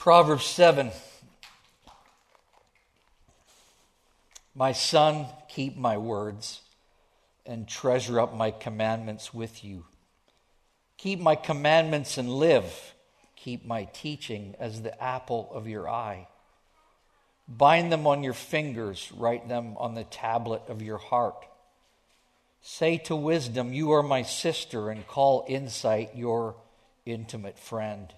Proverbs 7. My son, keep my words and treasure up my commandments with you. Keep my commandments and live. Keep my teaching as the apple of your eye. Bind them on your fingers, write them on the tablet of your heart. Say to wisdom, You are my sister, and call insight your intimate friend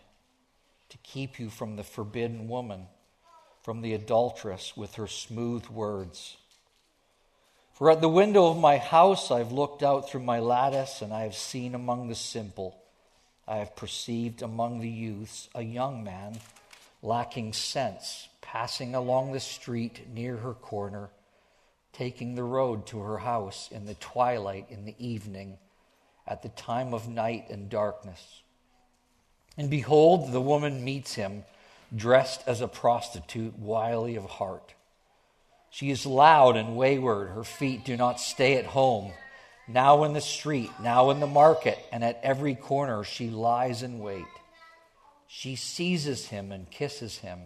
to keep you from the forbidden woman, from the adulteress with her smooth words. For at the window of my house I've looked out through my lattice, and I have seen among the simple, I have perceived among the youths a young man lacking sense, passing along the street near her corner, taking the road to her house in the twilight in the evening, at the time of night and darkness. And behold, the woman meets him, dressed as a prostitute, wily of heart. She is loud and wayward. Her feet do not stay at home. Now in the street, now in the market, and at every corner she lies in wait. She seizes him and kisses him.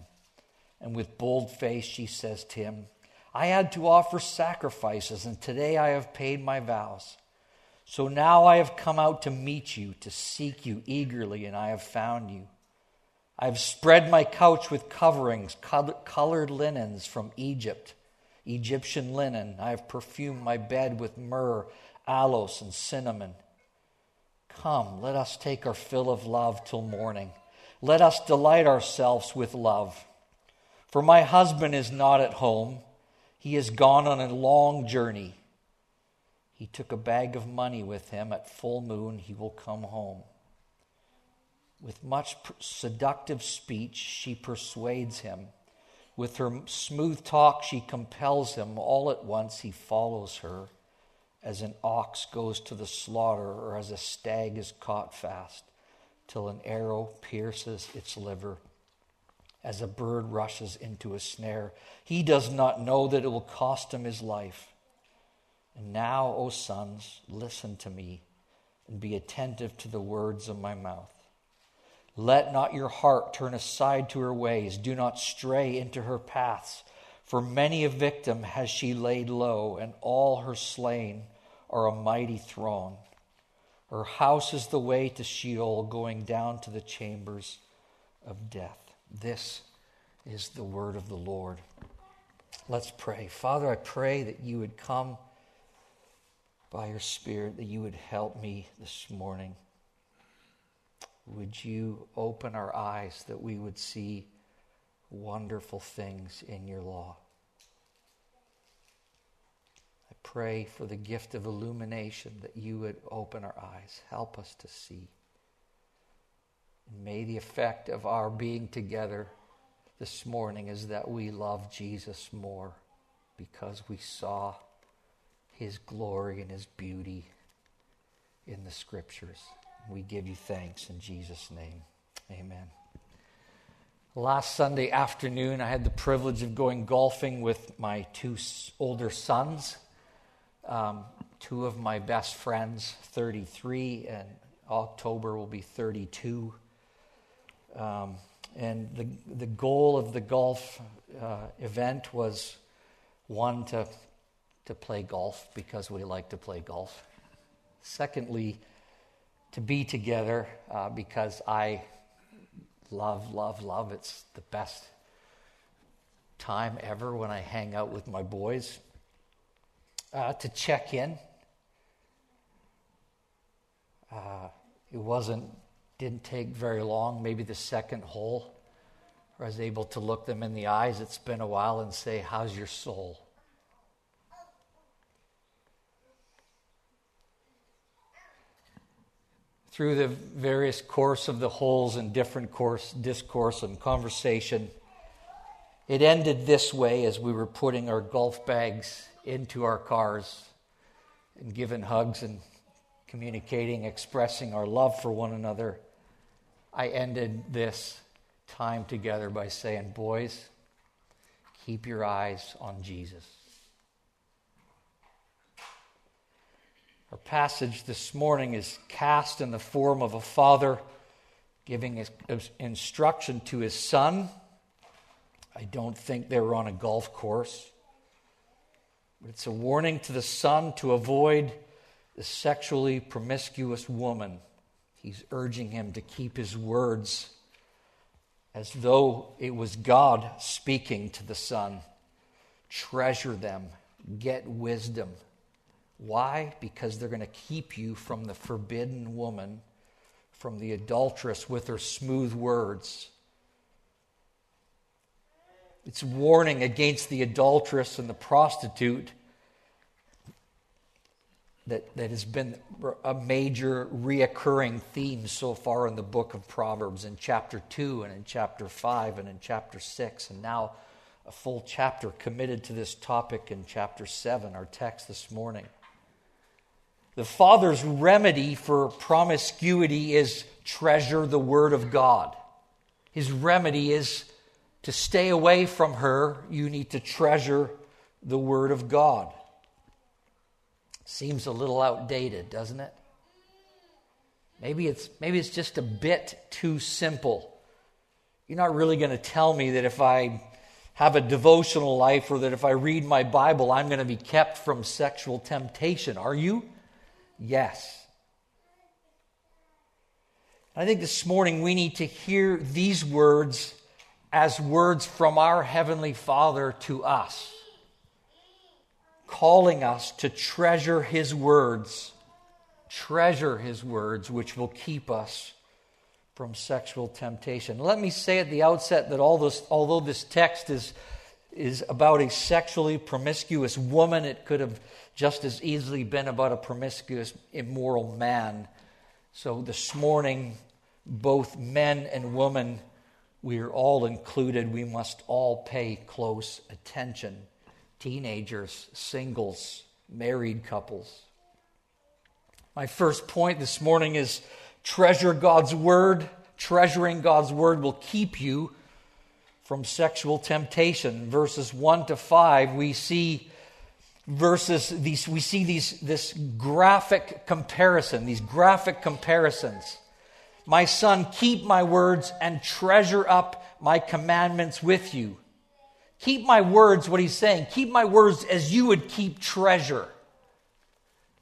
And with bold face she says to him, I had to offer sacrifices, and today I have paid my vows. So now I have come out to meet you, to seek you eagerly, and I have found you. I have spread my couch with coverings, colored linens from Egypt, Egyptian linen. I have perfumed my bed with myrrh, aloes, and cinnamon. Come, let us take our fill of love till morning. Let us delight ourselves with love. For my husband is not at home, he has gone on a long journey. He took a bag of money with him. At full moon, he will come home. With much seductive speech, she persuades him. With her smooth talk, she compels him. All at once, he follows her as an ox goes to the slaughter or as a stag is caught fast, till an arrow pierces its liver, as a bird rushes into a snare. He does not know that it will cost him his life. And now, O sons, listen to me and be attentive to the words of my mouth. Let not your heart turn aside to her ways. Do not stray into her paths. For many a victim has she laid low, and all her slain are a mighty throng. Her house is the way to Sheol, going down to the chambers of death. This is the word of the Lord. Let's pray. Father, I pray that you would come by your Spirit that you would help me this morning. Would you open our eyes that we would see wonderful things in your law? I pray for the gift of illumination that you would open our eyes, help us to see. And may the effect of our being together this morning is that we love Jesus more because we saw his glory and his beauty in the scriptures. We give you thanks in Jesus' name. Amen. Last Sunday afternoon, I had the privilege of going golfing with my two older sons. Um, two of my best friends, 33, and October will be 32. Um, and the, the goal of the golf uh, event was one, to to play golf because we like to play golf. Secondly, to be together uh, because I love, love, love. It's the best time ever when I hang out with my boys. Uh, to check in. Uh, it wasn't, didn't take very long, maybe the second hole. I was able to look them in the eyes. It's been a while and say, How's your soul? Through the various course of the holes and different course, discourse and conversation. It ended this way as we were putting our golf bags into our cars and giving hugs and communicating, expressing our love for one another. I ended this time together by saying, Boys, keep your eyes on Jesus. Our passage this morning is cast in the form of a father giving instruction to his son. I don't think they were on a golf course. But it's a warning to the son to avoid the sexually promiscuous woman. He's urging him to keep his words as though it was God speaking to the son. Treasure them, get wisdom. Why? Because they're going to keep you from the forbidden woman, from the adulteress with her smooth words. It's warning against the adulteress and the prostitute that, that has been a major reoccurring theme so far in the book of Proverbs in chapter 2 and in chapter 5 and in chapter 6, and now a full chapter committed to this topic in chapter 7, our text this morning. The father's remedy for promiscuity is treasure the word of God. His remedy is to stay away from her, you need to treasure the word of God. Seems a little outdated, doesn't it? Maybe it's, maybe it's just a bit too simple. You're not really going to tell me that if I have a devotional life or that if I read my Bible, I'm going to be kept from sexual temptation, are you? Yes. I think this morning we need to hear these words as words from our Heavenly Father to us, calling us to treasure His words, treasure His words, which will keep us from sexual temptation. Let me say at the outset that all this, although this text is, is about a sexually promiscuous woman, it could have just as easily been about a promiscuous, immoral man. So this morning, both men and women, we are all included. We must all pay close attention. Teenagers, singles, married couples. My first point this morning is treasure God's word. Treasuring God's word will keep you from sexual temptation. Verses 1 to 5, we see versus these we see these this graphic comparison these graphic comparisons. My son keep my words and treasure up my commandments with you. Keep my words what he's saying keep my words as you would keep treasure.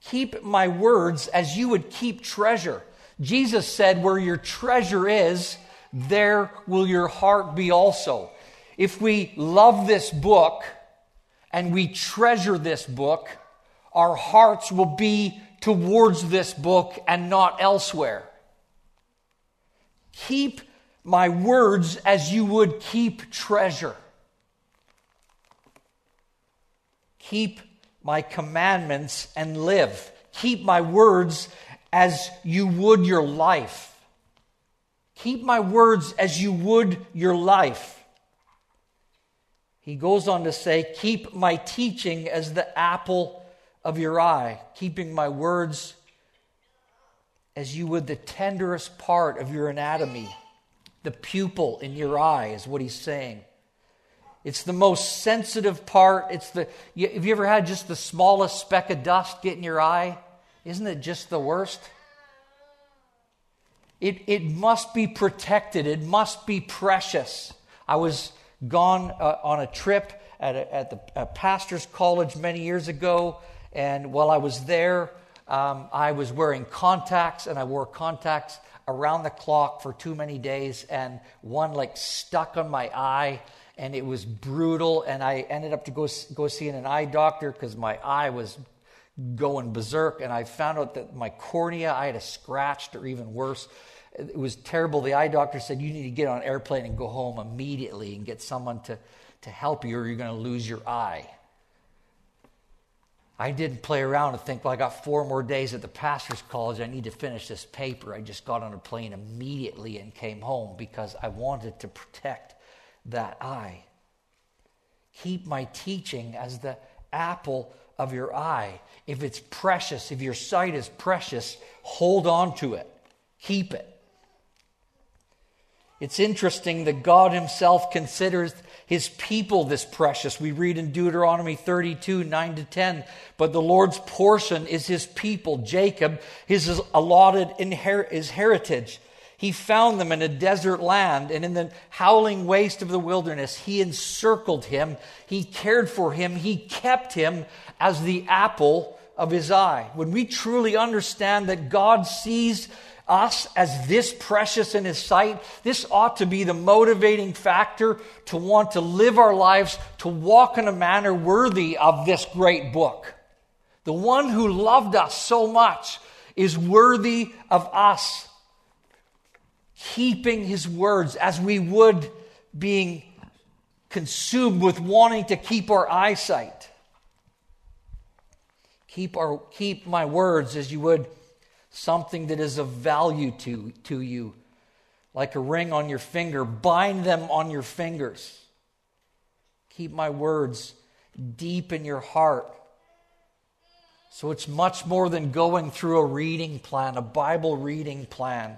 Keep my words as you would keep treasure. Jesus said where your treasure is there will your heart be also. If we love this book and we treasure this book, our hearts will be towards this book and not elsewhere. Keep my words as you would keep treasure. Keep my commandments and live. Keep my words as you would your life. Keep my words as you would your life. He goes on to say, Keep my teaching as the apple of your eye, keeping my words as you would the tenderest part of your anatomy. The pupil in your eye is what he's saying. It's the most sensitive part. It's the have you ever had just the smallest speck of dust get in your eye? Isn't it just the worst? It, it must be protected. It must be precious. I was gone uh, on a trip at, a, at the pastor's college many years ago, and while I was there, um, I was wearing contacts, and I wore contacts around the clock for too many days, and one like stuck on my eye, and it was brutal. And I ended up to go go see an eye doctor because my eye was going berserk, and I found out that my cornea I had a scratched, or even worse it was terrible. The eye doctor said, You need to get on an airplane and go home immediately and get someone to, to help you, or you're going to lose your eye. I didn't play around and think, well, I got four more days at the pastor's college. I need to finish this paper. I just got on a plane immediately and came home because I wanted to protect that eye. Keep my teaching as the apple of your eye. If it's precious, if your sight is precious, hold on to it, keep it. It's interesting that God Himself considers His people this precious. We read in Deuteronomy 32 9 to 10. But the Lord's portion is His people, Jacob, His allotted inher- his heritage. He found them in a desert land and in the howling waste of the wilderness. He encircled him. He cared for him. He kept him as the apple of his eye. When we truly understand that God sees us as this precious in his sight, this ought to be the motivating factor to want to live our lives, to walk in a manner worthy of this great book. The one who loved us so much is worthy of us keeping his words as we would being consumed with wanting to keep our eyesight. Keep, our, keep my words as you would something that is of value to, to you, like a ring on your finger. Bind them on your fingers. Keep my words deep in your heart. So it's much more than going through a reading plan, a Bible reading plan.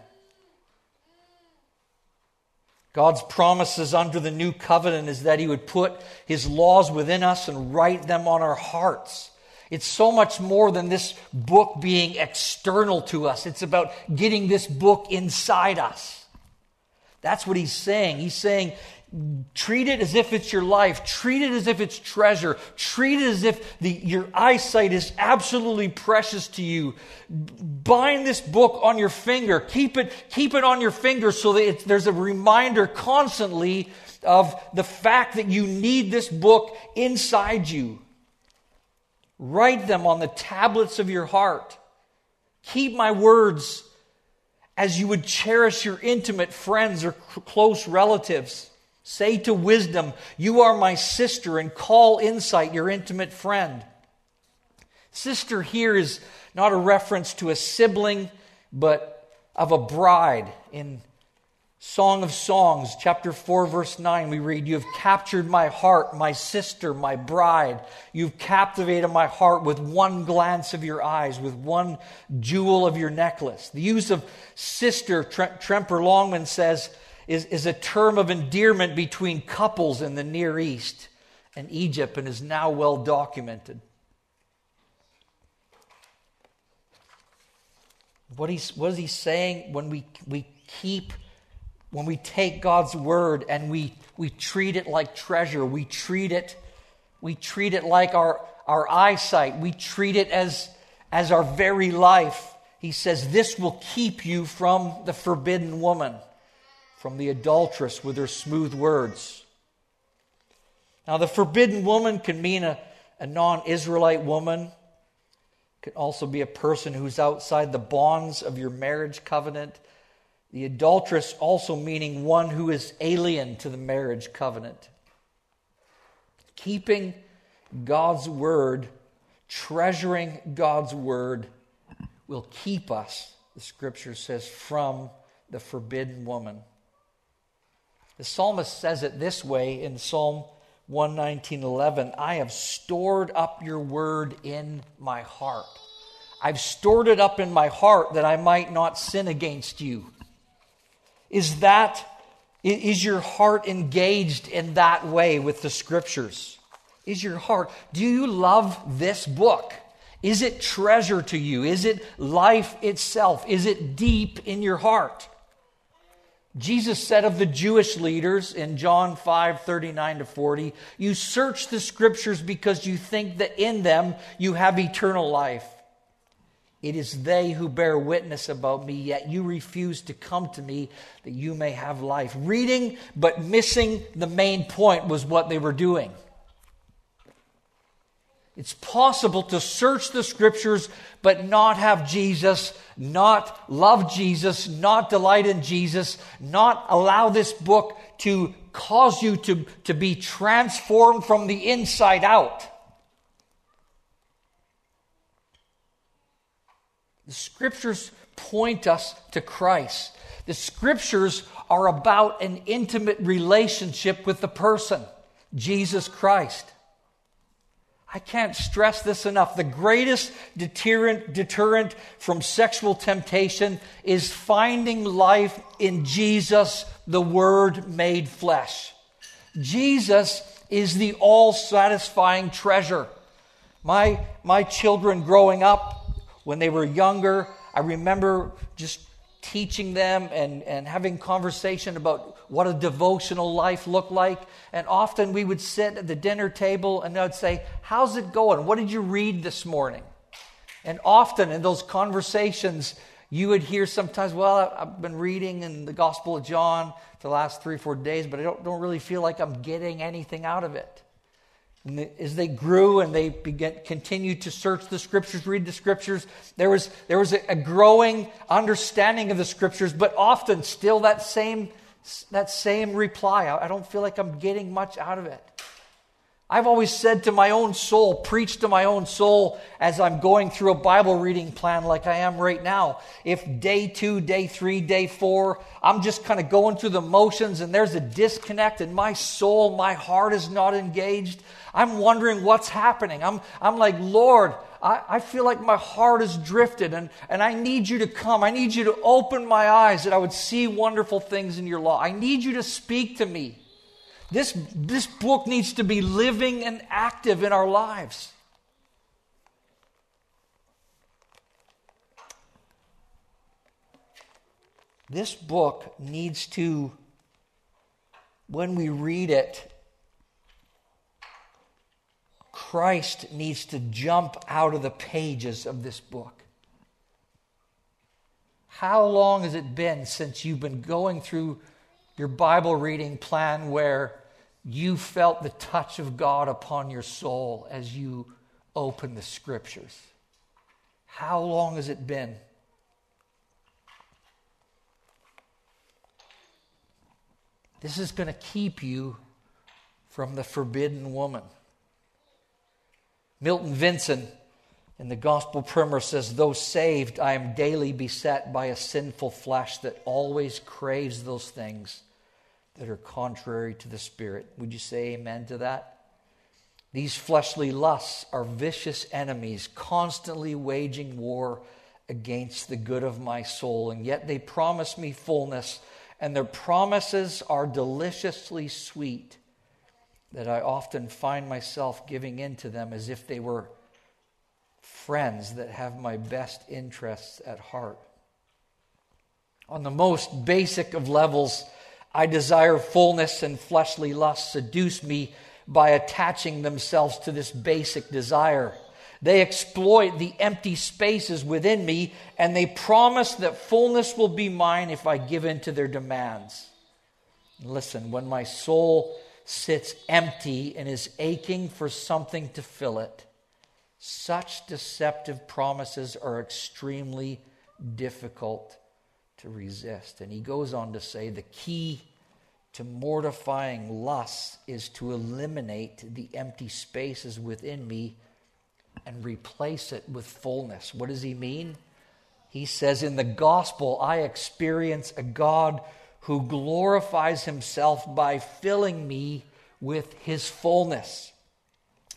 God's promises under the new covenant is that He would put His laws within us and write them on our hearts. It's so much more than this book being external to us. It's about getting this book inside us. That's what he's saying. He's saying, treat it as if it's your life. Treat it as if it's treasure. Treat it as if the, your eyesight is absolutely precious to you. Bind this book on your finger. Keep it, keep it on your finger so that there's a reminder constantly of the fact that you need this book inside you. Write them on the tablets of your heart. Keep my words as you would cherish your intimate friends or close relatives. Say to wisdom, You are my sister, and call insight your intimate friend. Sister here is not a reference to a sibling, but of a bride in Song of Songs, chapter 4, verse 9, we read, You have captured my heart, my sister, my bride. You've captivated my heart with one glance of your eyes, with one jewel of your necklace. The use of sister, Tremper Longman says, is, is a term of endearment between couples in the Near East and Egypt and is now well documented. What, he's, what is he saying when we, we keep when we take God's word and we, we treat it like treasure, we treat it, we treat it like our, our eyesight, we treat it as, as our very life. He says, This will keep you from the forbidden woman, from the adulteress with her smooth words. Now, the forbidden woman can mean a, a non Israelite woman, can also be a person who's outside the bonds of your marriage covenant. The adulteress also meaning one who is alien to the marriage covenant. Keeping God's word, treasuring God's word, will keep us, the scripture says, from the forbidden woman. The psalmist says it this way in Psalm 119:11, I have stored up your word in my heart. I've stored it up in my heart that I might not sin against you. Is that is your heart engaged in that way with the scriptures? Is your heart do you love this book? Is it treasure to you? Is it life itself? Is it deep in your heart? Jesus said of the Jewish leaders in John 5 39 to 40, You search the scriptures because you think that in them you have eternal life. It is they who bear witness about me, yet you refuse to come to me that you may have life. Reading, but missing the main point was what they were doing. It's possible to search the scriptures but not have Jesus, not love Jesus, not delight in Jesus, not allow this book to cause you to, to be transformed from the inside out. The scriptures point us to Christ. The scriptures are about an intimate relationship with the person, Jesus Christ. I can't stress this enough. The greatest deterrent, deterrent from sexual temptation is finding life in Jesus, the Word made flesh. Jesus is the all satisfying treasure. My, my children growing up, when they were younger. I remember just teaching them and, and having conversation about what a devotional life looked like. And often we would sit at the dinner table and I'd say, How's it going? What did you read this morning? And often in those conversations, you would hear sometimes, Well, I've been reading in the Gospel of John the last three or four days, but I don't, don't really feel like I'm getting anything out of it. And as they grew and they began, continued to search the scriptures, read the scriptures, there was, there was a, a growing understanding of the scriptures, but often still that same, that same reply. I, I don't feel like I'm getting much out of it. I've always said to my own soul, preach to my own soul as I'm going through a Bible reading plan like I am right now. If day two, day three, day four, I'm just kind of going through the motions and there's a disconnect and my soul, my heart is not engaged, I'm wondering what's happening. I'm, I'm like, Lord, I, I feel like my heart is drifted and, and I need you to come. I need you to open my eyes that I would see wonderful things in your law. I need you to speak to me. This, this book needs to be living and active in our lives. This book needs to, when we read it, Christ needs to jump out of the pages of this book. How long has it been since you've been going through your Bible reading plan where you felt the touch of God upon your soul as you open the scriptures? How long has it been? This is going to keep you from the forbidden woman. Milton Vincent in the Gospel Primer says, Though saved, I am daily beset by a sinful flesh that always craves those things that are contrary to the Spirit. Would you say amen to that? These fleshly lusts are vicious enemies, constantly waging war against the good of my soul, and yet they promise me fullness, and their promises are deliciously sweet that I often find myself giving in to them as if they were friends that have my best interests at heart. On the most basic of levels, I desire fullness and fleshly lust seduce me by attaching themselves to this basic desire. They exploit the empty spaces within me and they promise that fullness will be mine if I give in to their demands. Listen, when my soul sits empty and is aching for something to fill it. Such deceptive promises are extremely difficult to resist. And he goes on to say the key to mortifying lust is to eliminate the empty spaces within me and replace it with fullness. What does he mean? He says, In the gospel, I experience a God who glorifies himself by filling me with his fullness.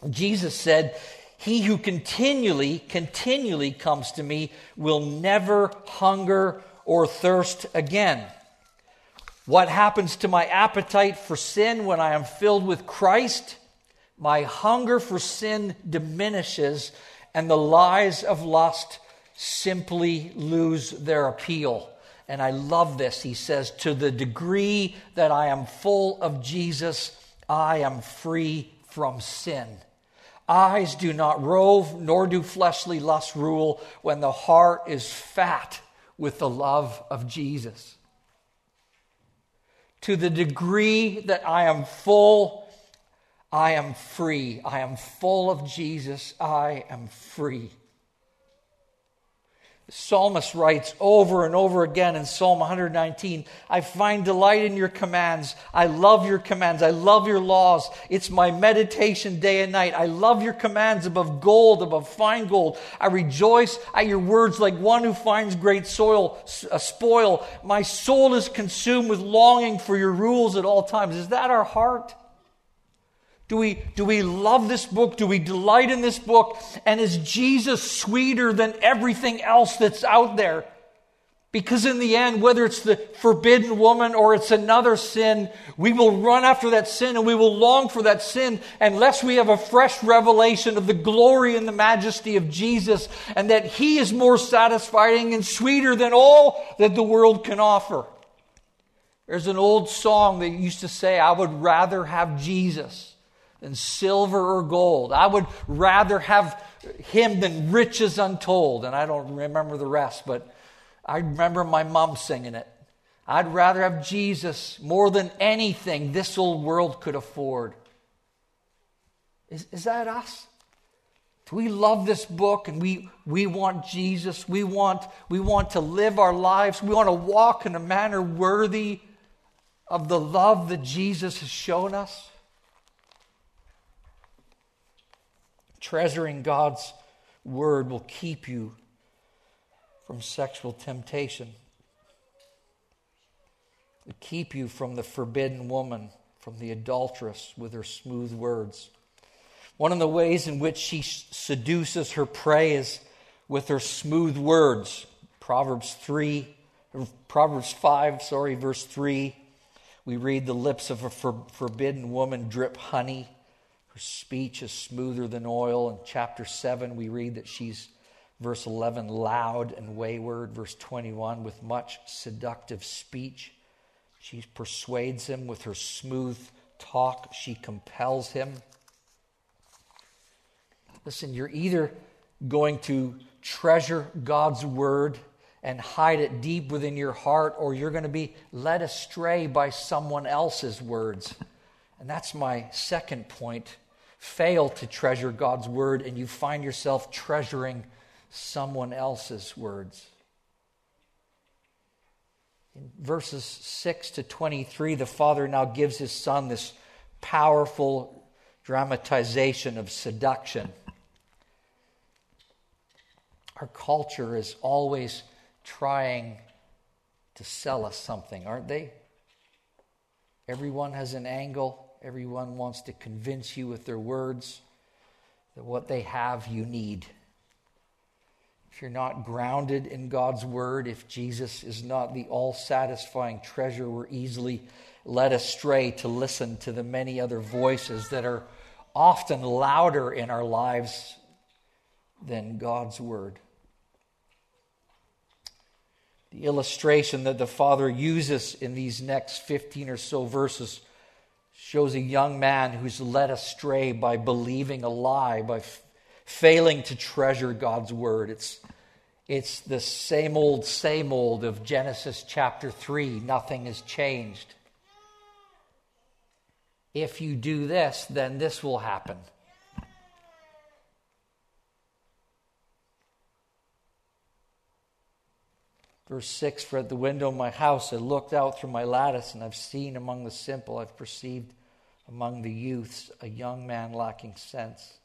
Jesus said, He who continually, continually comes to me will never hunger or thirst again. What happens to my appetite for sin when I am filled with Christ? My hunger for sin diminishes, and the lies of lust simply lose their appeal. And I love this. He says, To the degree that I am full of Jesus, I am free from sin. Eyes do not rove, nor do fleshly lusts rule when the heart is fat with the love of Jesus. To the degree that I am full, I am free. I am full of Jesus. I am free psalmist writes over and over again in Psalm 119 I find delight in your commands. I love your commands. I love your laws. It's my meditation day and night. I love your commands above gold, above fine gold. I rejoice at your words like one who finds great soil, spoil. My soul is consumed with longing for your rules at all times. Is that our heart? Do we, do we love this book? Do we delight in this book? And is Jesus sweeter than everything else that's out there? Because in the end, whether it's the forbidden woman or it's another sin, we will run after that sin and we will long for that sin unless we have a fresh revelation of the glory and the majesty of Jesus and that He is more satisfying and sweeter than all that the world can offer. There's an old song that used to say, I would rather have Jesus than silver or gold. I would rather have Him than riches untold. And I don't remember the rest, but I remember my mom singing it. I'd rather have Jesus more than anything this old world could afford. Is, is that us? Do we love this book and we, we want Jesus? We want, we want to live our lives. We want to walk in a manner worthy of the love that Jesus has shown us? Treasuring God's word will keep you from sexual temptation, to keep you from the forbidden woman, from the adulteress with her smooth words. One of the ways in which she seduces her prey is with her smooth words. Proverbs 3, er, Proverbs 5, sorry, verse 3. We read the lips of a for, forbidden woman drip honey. Her speech is smoother than oil. In chapter 7, we read that she's Verse 11, loud and wayward. Verse 21, with much seductive speech. She persuades him with her smooth talk. She compels him. Listen, you're either going to treasure God's word and hide it deep within your heart, or you're going to be led astray by someone else's words. And that's my second point. Fail to treasure God's word, and you find yourself treasuring someone else's words. In verses 6 to 23, the father now gives his son this powerful dramatization of seduction. Our culture is always trying to sell us something, aren't they? Everyone has an angle. Everyone wants to convince you with their words that what they have you need if you're not grounded in God's word, if Jesus is not the all satisfying treasure, we're easily led astray to listen to the many other voices that are often louder in our lives than God's word. The illustration that the Father uses in these next 15 or so verses shows a young man who's led astray by believing a lie, by f- failing to treasure God's word. It's it's the same old, same old of Genesis chapter 3. Nothing has changed. If you do this, then this will happen. Verse 6 For at the window of my house I looked out through my lattice, and I've seen among the simple, I've perceived among the youths a young man lacking sense.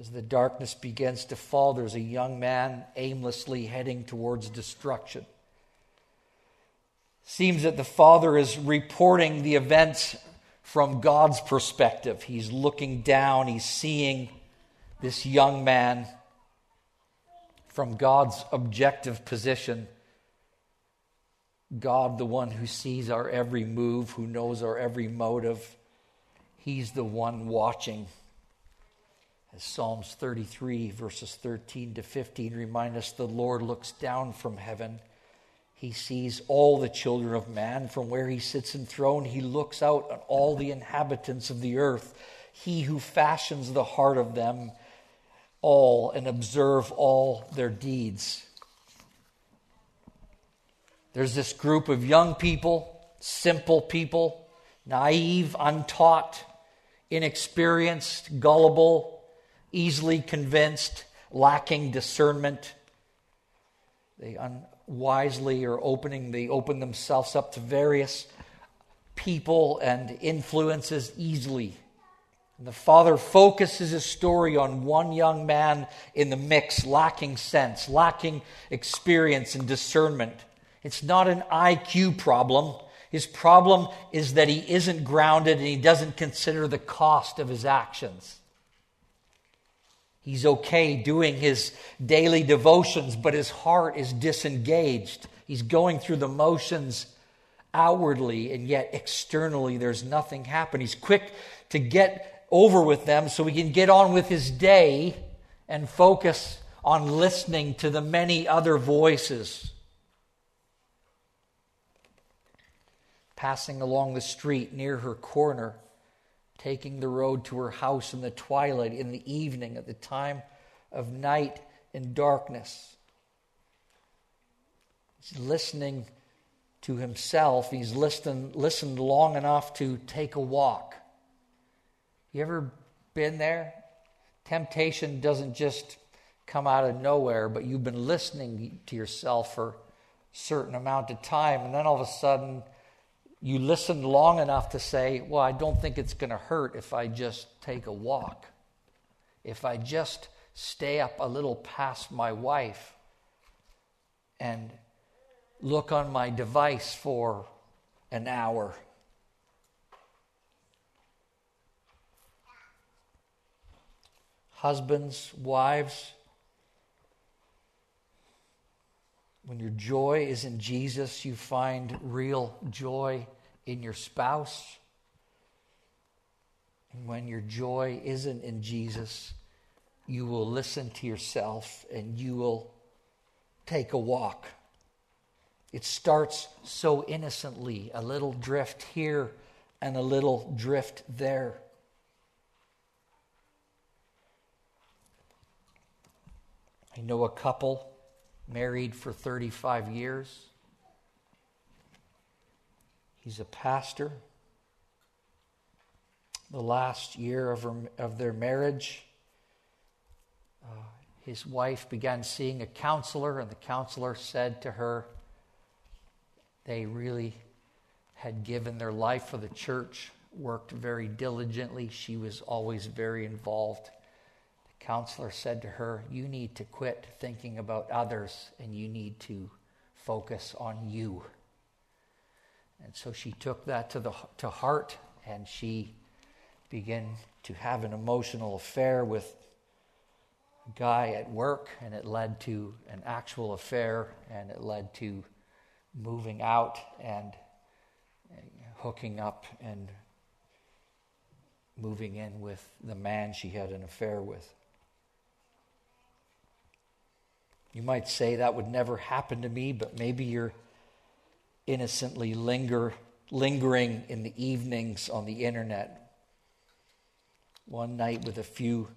As the darkness begins to fall, there's a young man aimlessly heading towards destruction. Seems that the father is reporting the events from God's perspective. He's looking down, he's seeing this young man from God's objective position. God, the one who sees our every move, who knows our every motive, he's the one watching. As Psalms 33, verses 13 to 15 remind us, the Lord looks down from heaven. He sees all the children of man. From where he sits enthroned, he looks out on all the inhabitants of the earth. He who fashions the heart of them all and observe all their deeds. There's this group of young people, simple people, naive, untaught, inexperienced, gullible, easily convinced, lacking discernment. They unwisely are opening, they open themselves up to various people and influences easily. And the father focuses his story on one young man in the mix, lacking sense, lacking experience and discernment. It's not an IQ problem. His problem is that he isn't grounded and he doesn't consider the cost of his actions. He's okay doing his daily devotions, but his heart is disengaged. He's going through the motions outwardly, and yet externally there's nothing happening. He's quick to get over with them so he can get on with his day and focus on listening to the many other voices. Passing along the street near her corner, taking the road to her house in the twilight, in the evening, at the time of night and darkness. He's listening to himself. He's listened, listened long enough to take a walk. You ever been there? Temptation doesn't just come out of nowhere, but you've been listening to yourself for a certain amount of time, and then all of a sudden you listen long enough to say, Well, I don't think it's going to hurt if I just take a walk, if I just stay up a little past my wife and look on my device for an hour. Husbands, wives, when your joy is in Jesus, you find real joy in your spouse. And when your joy isn't in Jesus, you will listen to yourself and you will take a walk. It starts so innocently a little drift here and a little drift there. I know a couple married for 35 years. He's a pastor. The last year of, her, of their marriage, uh, his wife began seeing a counselor, and the counselor said to her, they really had given their life for the church, worked very diligently. She was always very involved. Counselor said to her, You need to quit thinking about others and you need to focus on you. And so she took that to, the, to heart and she began to have an emotional affair with a guy at work, and it led to an actual affair, and it led to moving out and hooking up and moving in with the man she had an affair with. You might say that would never happen to me, but maybe you're innocently linger, lingering in the evenings on the internet. One night with a few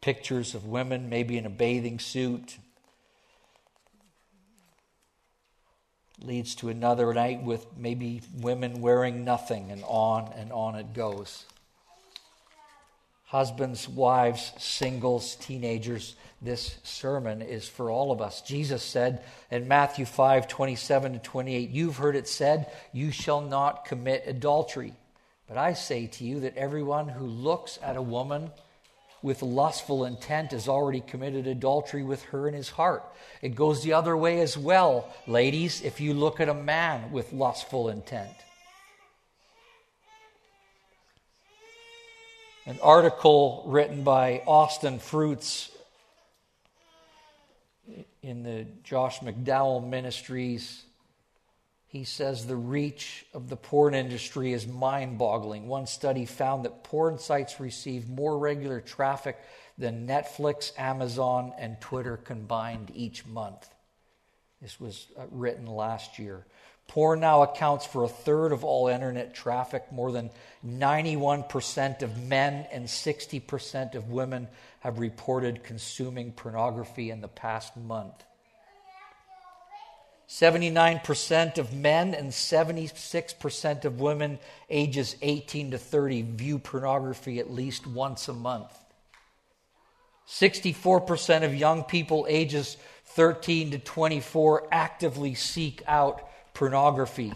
pictures of women, maybe in a bathing suit, leads to another night with maybe women wearing nothing, and on and on it goes. Husbands, wives, singles, teenagers, this sermon is for all of us. Jesus said in Matthew 5 27 to 28, You've heard it said, You shall not commit adultery. But I say to you that everyone who looks at a woman with lustful intent has already committed adultery with her in his heart. It goes the other way as well, ladies, if you look at a man with lustful intent. An article written by Austin Fruits in the Josh McDowell Ministries. He says the reach of the porn industry is mind boggling. One study found that porn sites receive more regular traffic than Netflix, Amazon, and Twitter combined each month. This was uh, written last year. Porn now accounts for a third of all internet traffic. More than 91% of men and 60% of women have reported consuming pornography in the past month. 79% of men and 76% of women ages 18 to 30 view pornography at least once a month. 64% of young people ages 13 to 24 actively seek out pornography.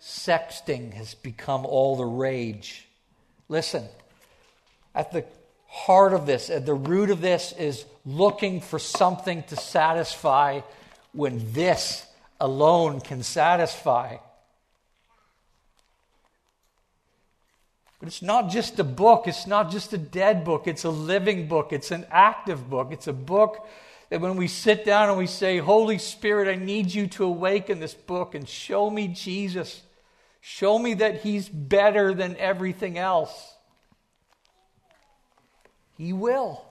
Sexting has become all the rage. Listen, at the heart of this, at the root of this, is looking for something to satisfy when this alone can satisfy. But it's not just a book, it's not just a dead book, it's a living book, it's an active book. It's a book that when we sit down and we say, Holy Spirit, I need you to awaken this book and show me Jesus, show me that He's better than everything else, He will.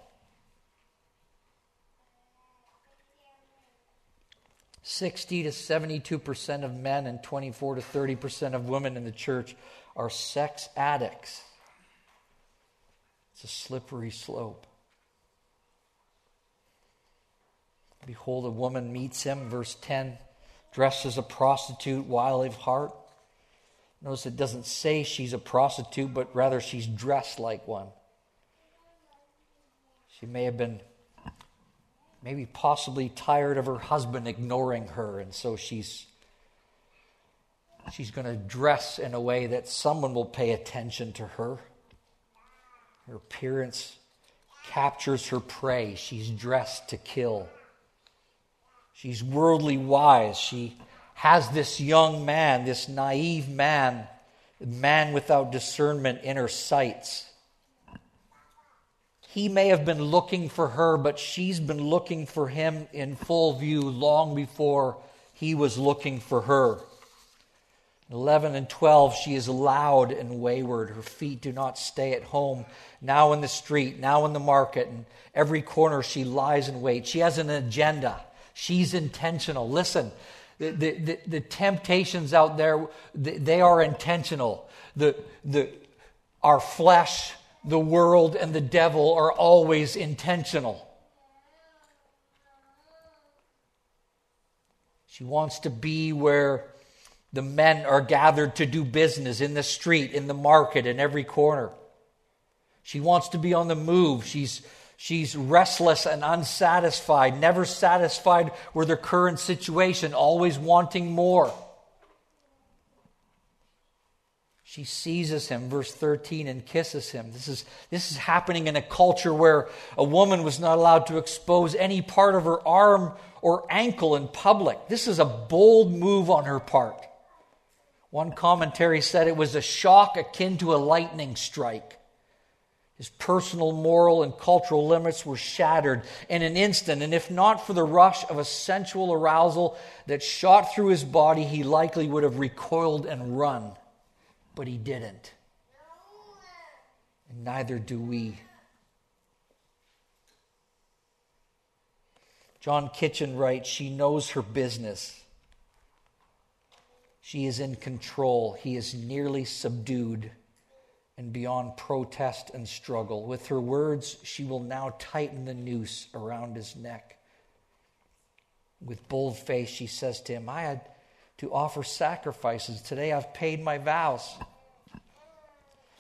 60 to 72% of men and 24 to 30% of women in the church are sex addicts. It's a slippery slope. Behold, a woman meets him, verse 10, dressed as a prostitute, wild of heart. Notice it doesn't say she's a prostitute, but rather she's dressed like one. She may have been maybe possibly tired of her husband ignoring her, and so she's she's going to dress in a way that someone will pay attention to her. Her appearance captures her prey. She's dressed to kill. She's worldly wise. She has this young man, this naive man, man without discernment in her sights. He may have been looking for her, but she's been looking for him in full view long before he was looking for her. 11 and 12, she is loud and wayward. Her feet do not stay at home. Now in the street, now in the market, and every corner she lies in wait. She has an agenda. She's intentional. Listen, the, the, the, temptations out there, they are intentional. The, the, our flesh, the world and the devil are always intentional. She wants to be where the men are gathered to do business in the street, in the market, in every corner. She wants to be on the move. She's, she's restless and unsatisfied, never satisfied with her current situation, always wanting more. She seizes him, verse 13, and kisses him. This is, this is happening in a culture where a woman was not allowed to expose any part of her arm or ankle in public. This is a bold move on her part. One commentary said it was a shock akin to a lightning strike. His personal, moral, and cultural limits were shattered in an instant, and if not for the rush of a sensual arousal that shot through his body, he likely would have recoiled and run but he didn't. And neither do we. John Kitchen writes She knows her business. She is in control. He is nearly subdued and beyond protest and struggle. With her words, she will now tighten the noose around his neck. With bold face, she says to him, I had to offer sacrifices. Today I've paid my vows.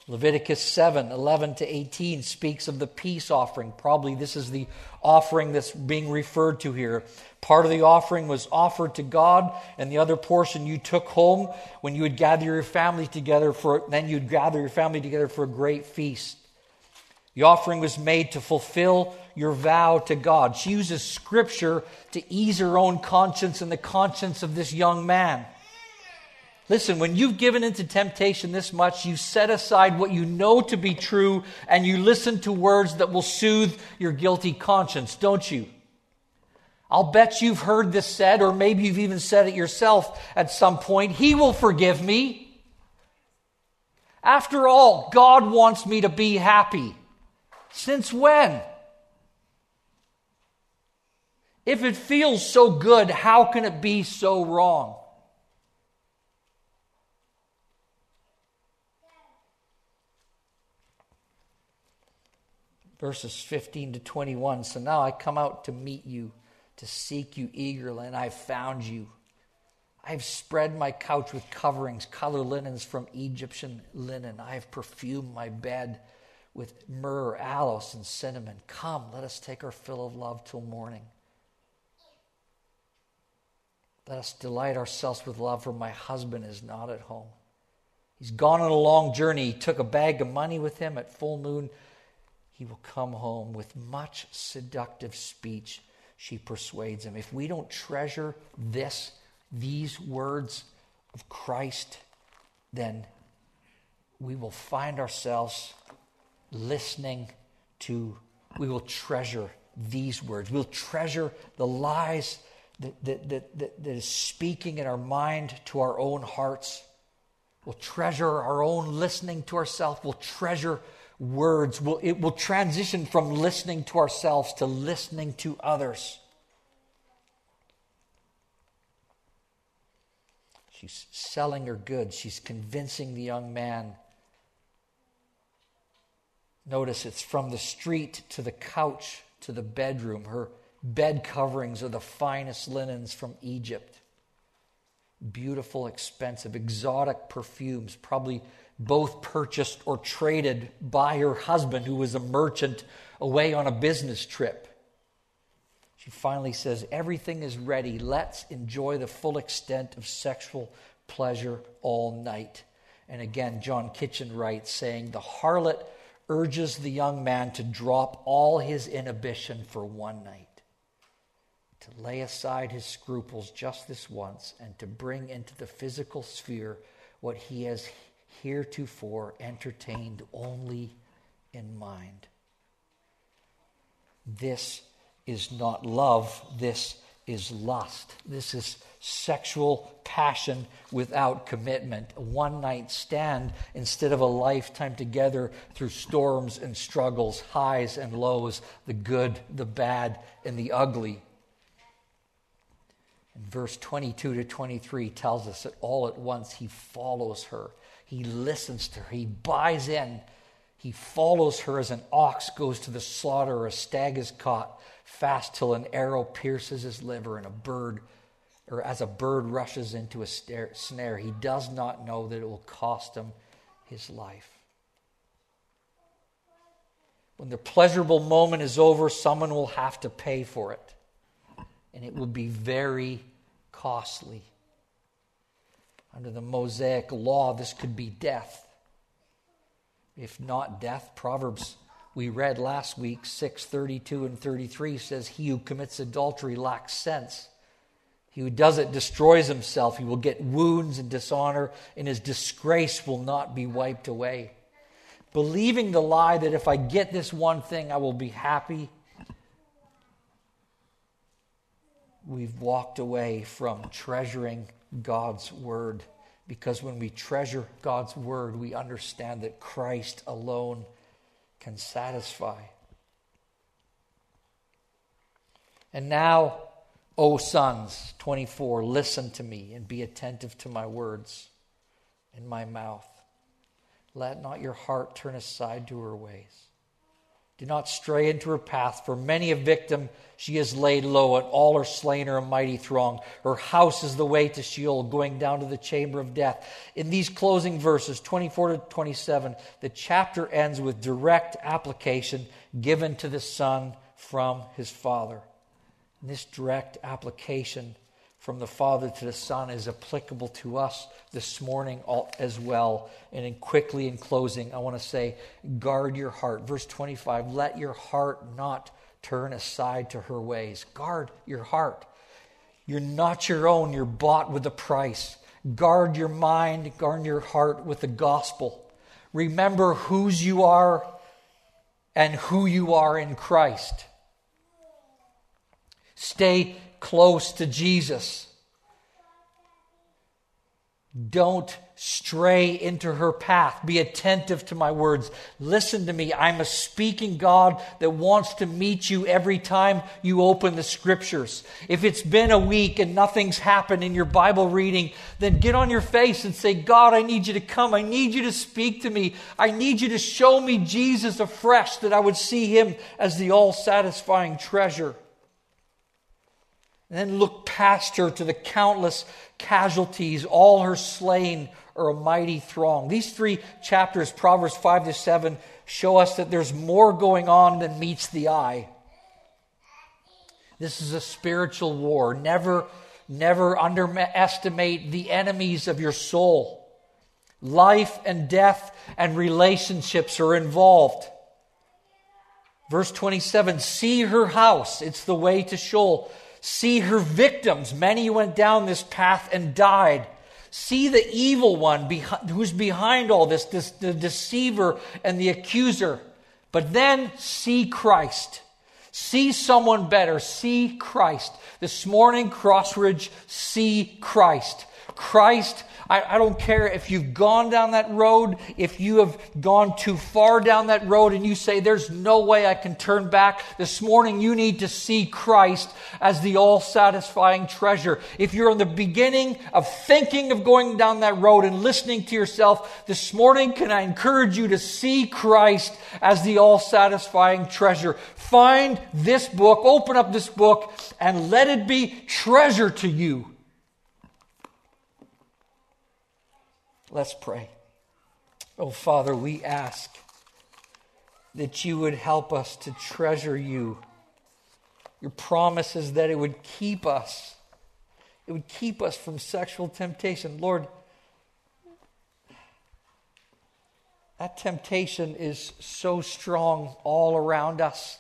Leviticus 7 11 to 18 speaks of the peace offering. Probably this is the offering that's being referred to here. Part of the offering was offered to God, and the other portion you took home when you would gather your family together for, then you'd gather your family together for a great feast. The offering was made to fulfill your vow to God. She uses scripture to ease her own conscience and the conscience of this young man. Listen, when you've given into temptation this much, you set aside what you know to be true and you listen to words that will soothe your guilty conscience, don't you? I'll bet you've heard this said, or maybe you've even said it yourself at some point. He will forgive me. After all, God wants me to be happy. Since when? If it feels so good, how can it be so wrong? Verses 15 to 21. So now I come out to meet you, to seek you eagerly, and I've found you. I've spread my couch with coverings, color linens from Egyptian linen. I have perfumed my bed with myrrh, aloes, and cinnamon. Come, let us take our fill of love till morning. Let us delight ourselves with love, for my husband is not at home. He's gone on a long journey. He took a bag of money with him at full moon. He will come home with much seductive speech. She persuades him. If we don't treasure this, these words of Christ, then we will find ourselves listening to, we will treasure these words. We'll treasure the lies that, that, that, that, that is speaking in our mind to our own hearts. We'll treasure our own listening to ourselves. We'll treasure words. We'll, it will transition from listening to ourselves to listening to others. She's selling her goods. She's convincing the young man. Notice it's from the street to the couch to the bedroom. Her bed coverings are the finest linens from Egypt. Beautiful, expensive, exotic perfumes, probably both purchased or traded by her husband, who was a merchant away on a business trip. She finally says, Everything is ready. Let's enjoy the full extent of sexual pleasure all night. And again, John Kitchen writes, saying, The harlot urges the young man to drop all his inhibition for one night, to lay aside his scruples just this once, and to bring into the physical sphere what he has heretofore entertained only in mind. This is not love, this is lust. This is sexual passion without commitment, a one night stand instead of a lifetime together through storms and struggles, highs and lows, the good, the bad, and the ugly. And verse 22 to 23 tells us that all at once he follows her, he listens to her, he buys in. He follows her as an ox goes to the slaughter or a stag is caught, fast till an arrow pierces his liver and a bird or as a bird rushes into a snare, he does not know that it will cost him his life. When the pleasurable moment is over, someone will have to pay for it, and it will be very costly. Under the Mosaic law, this could be death. If not death, Proverbs we read last week 632 and 33 says he who commits adultery lacks sense he who does it destroys himself. He will get wounds and dishonor, and his disgrace will not be wiped away. Believing the lie that if I get this one thing, I will be happy, we've walked away from treasuring God's word. Because when we treasure God's word, we understand that Christ alone can satisfy. And now, O sons, 24, listen to me and be attentive to my words in my mouth. Let not your heart turn aside to her ways. Do not stray into her path, for many a victim she has laid low, and all are slain are a mighty throng. Her house is the way to Sheol, going down to the chamber of death. In these closing verses, 24 to 27, the chapter ends with direct application given to the son from his father. This direct application from the Father to the Son is applicable to us this morning as well. And in quickly in closing, I want to say, guard your heart. Verse 25, let your heart not turn aside to her ways. Guard your heart. You're not your own, you're bought with a price. Guard your mind, guard your heart with the gospel. Remember whose you are and who you are in Christ. Stay close to Jesus. Don't stray into her path. Be attentive to my words. Listen to me. I'm a speaking God that wants to meet you every time you open the scriptures. If it's been a week and nothing's happened in your Bible reading, then get on your face and say, God, I need you to come. I need you to speak to me. I need you to show me Jesus afresh that I would see him as the all satisfying treasure then look past her to the countless casualties, all her slain are a mighty throng. These three chapters, Proverbs 5 to 7, show us that there's more going on than meets the eye. This is a spiritual war. Never, never underestimate the enemies of your soul. Life and death and relationships are involved. Verse 27 See her house, it's the way to Sheol see her victims. Many went down this path and died. See the evil one who's behind all this, this, the deceiver and the accuser. But then see Christ. See someone better. See Christ. This morning, Crossridge, see Christ. Christ I, I don't care if you've gone down that road, if you have gone too far down that road and you say, There's no way I can turn back. This morning, you need to see Christ as the all satisfying treasure. If you're in the beginning of thinking of going down that road and listening to yourself, this morning, can I encourage you to see Christ as the all satisfying treasure? Find this book, open up this book, and let it be treasure to you. Let's pray. Oh, Father, we ask that you would help us to treasure you. Your promise is that it would keep us. It would keep us from sexual temptation. Lord, that temptation is so strong all around us.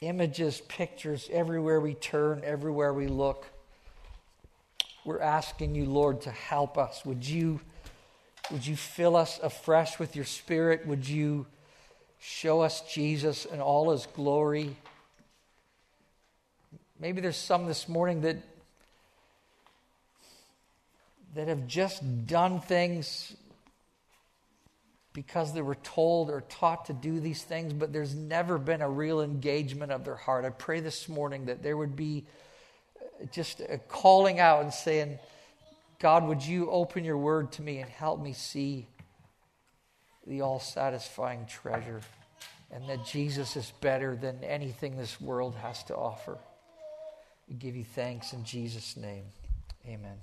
Images, pictures, everywhere we turn, everywhere we look. We're asking you, Lord, to help us. Would you, would you fill us afresh with your Spirit? Would you show us Jesus in all his glory? Maybe there's some this morning that that have just done things because they were told or taught to do these things, but there's never been a real engagement of their heart. I pray this morning that there would be just uh, calling out and saying, God, would you open your word to me and help me see the all satisfying treasure and that Jesus is better than anything this world has to offer? We give you thanks in Jesus' name. Amen.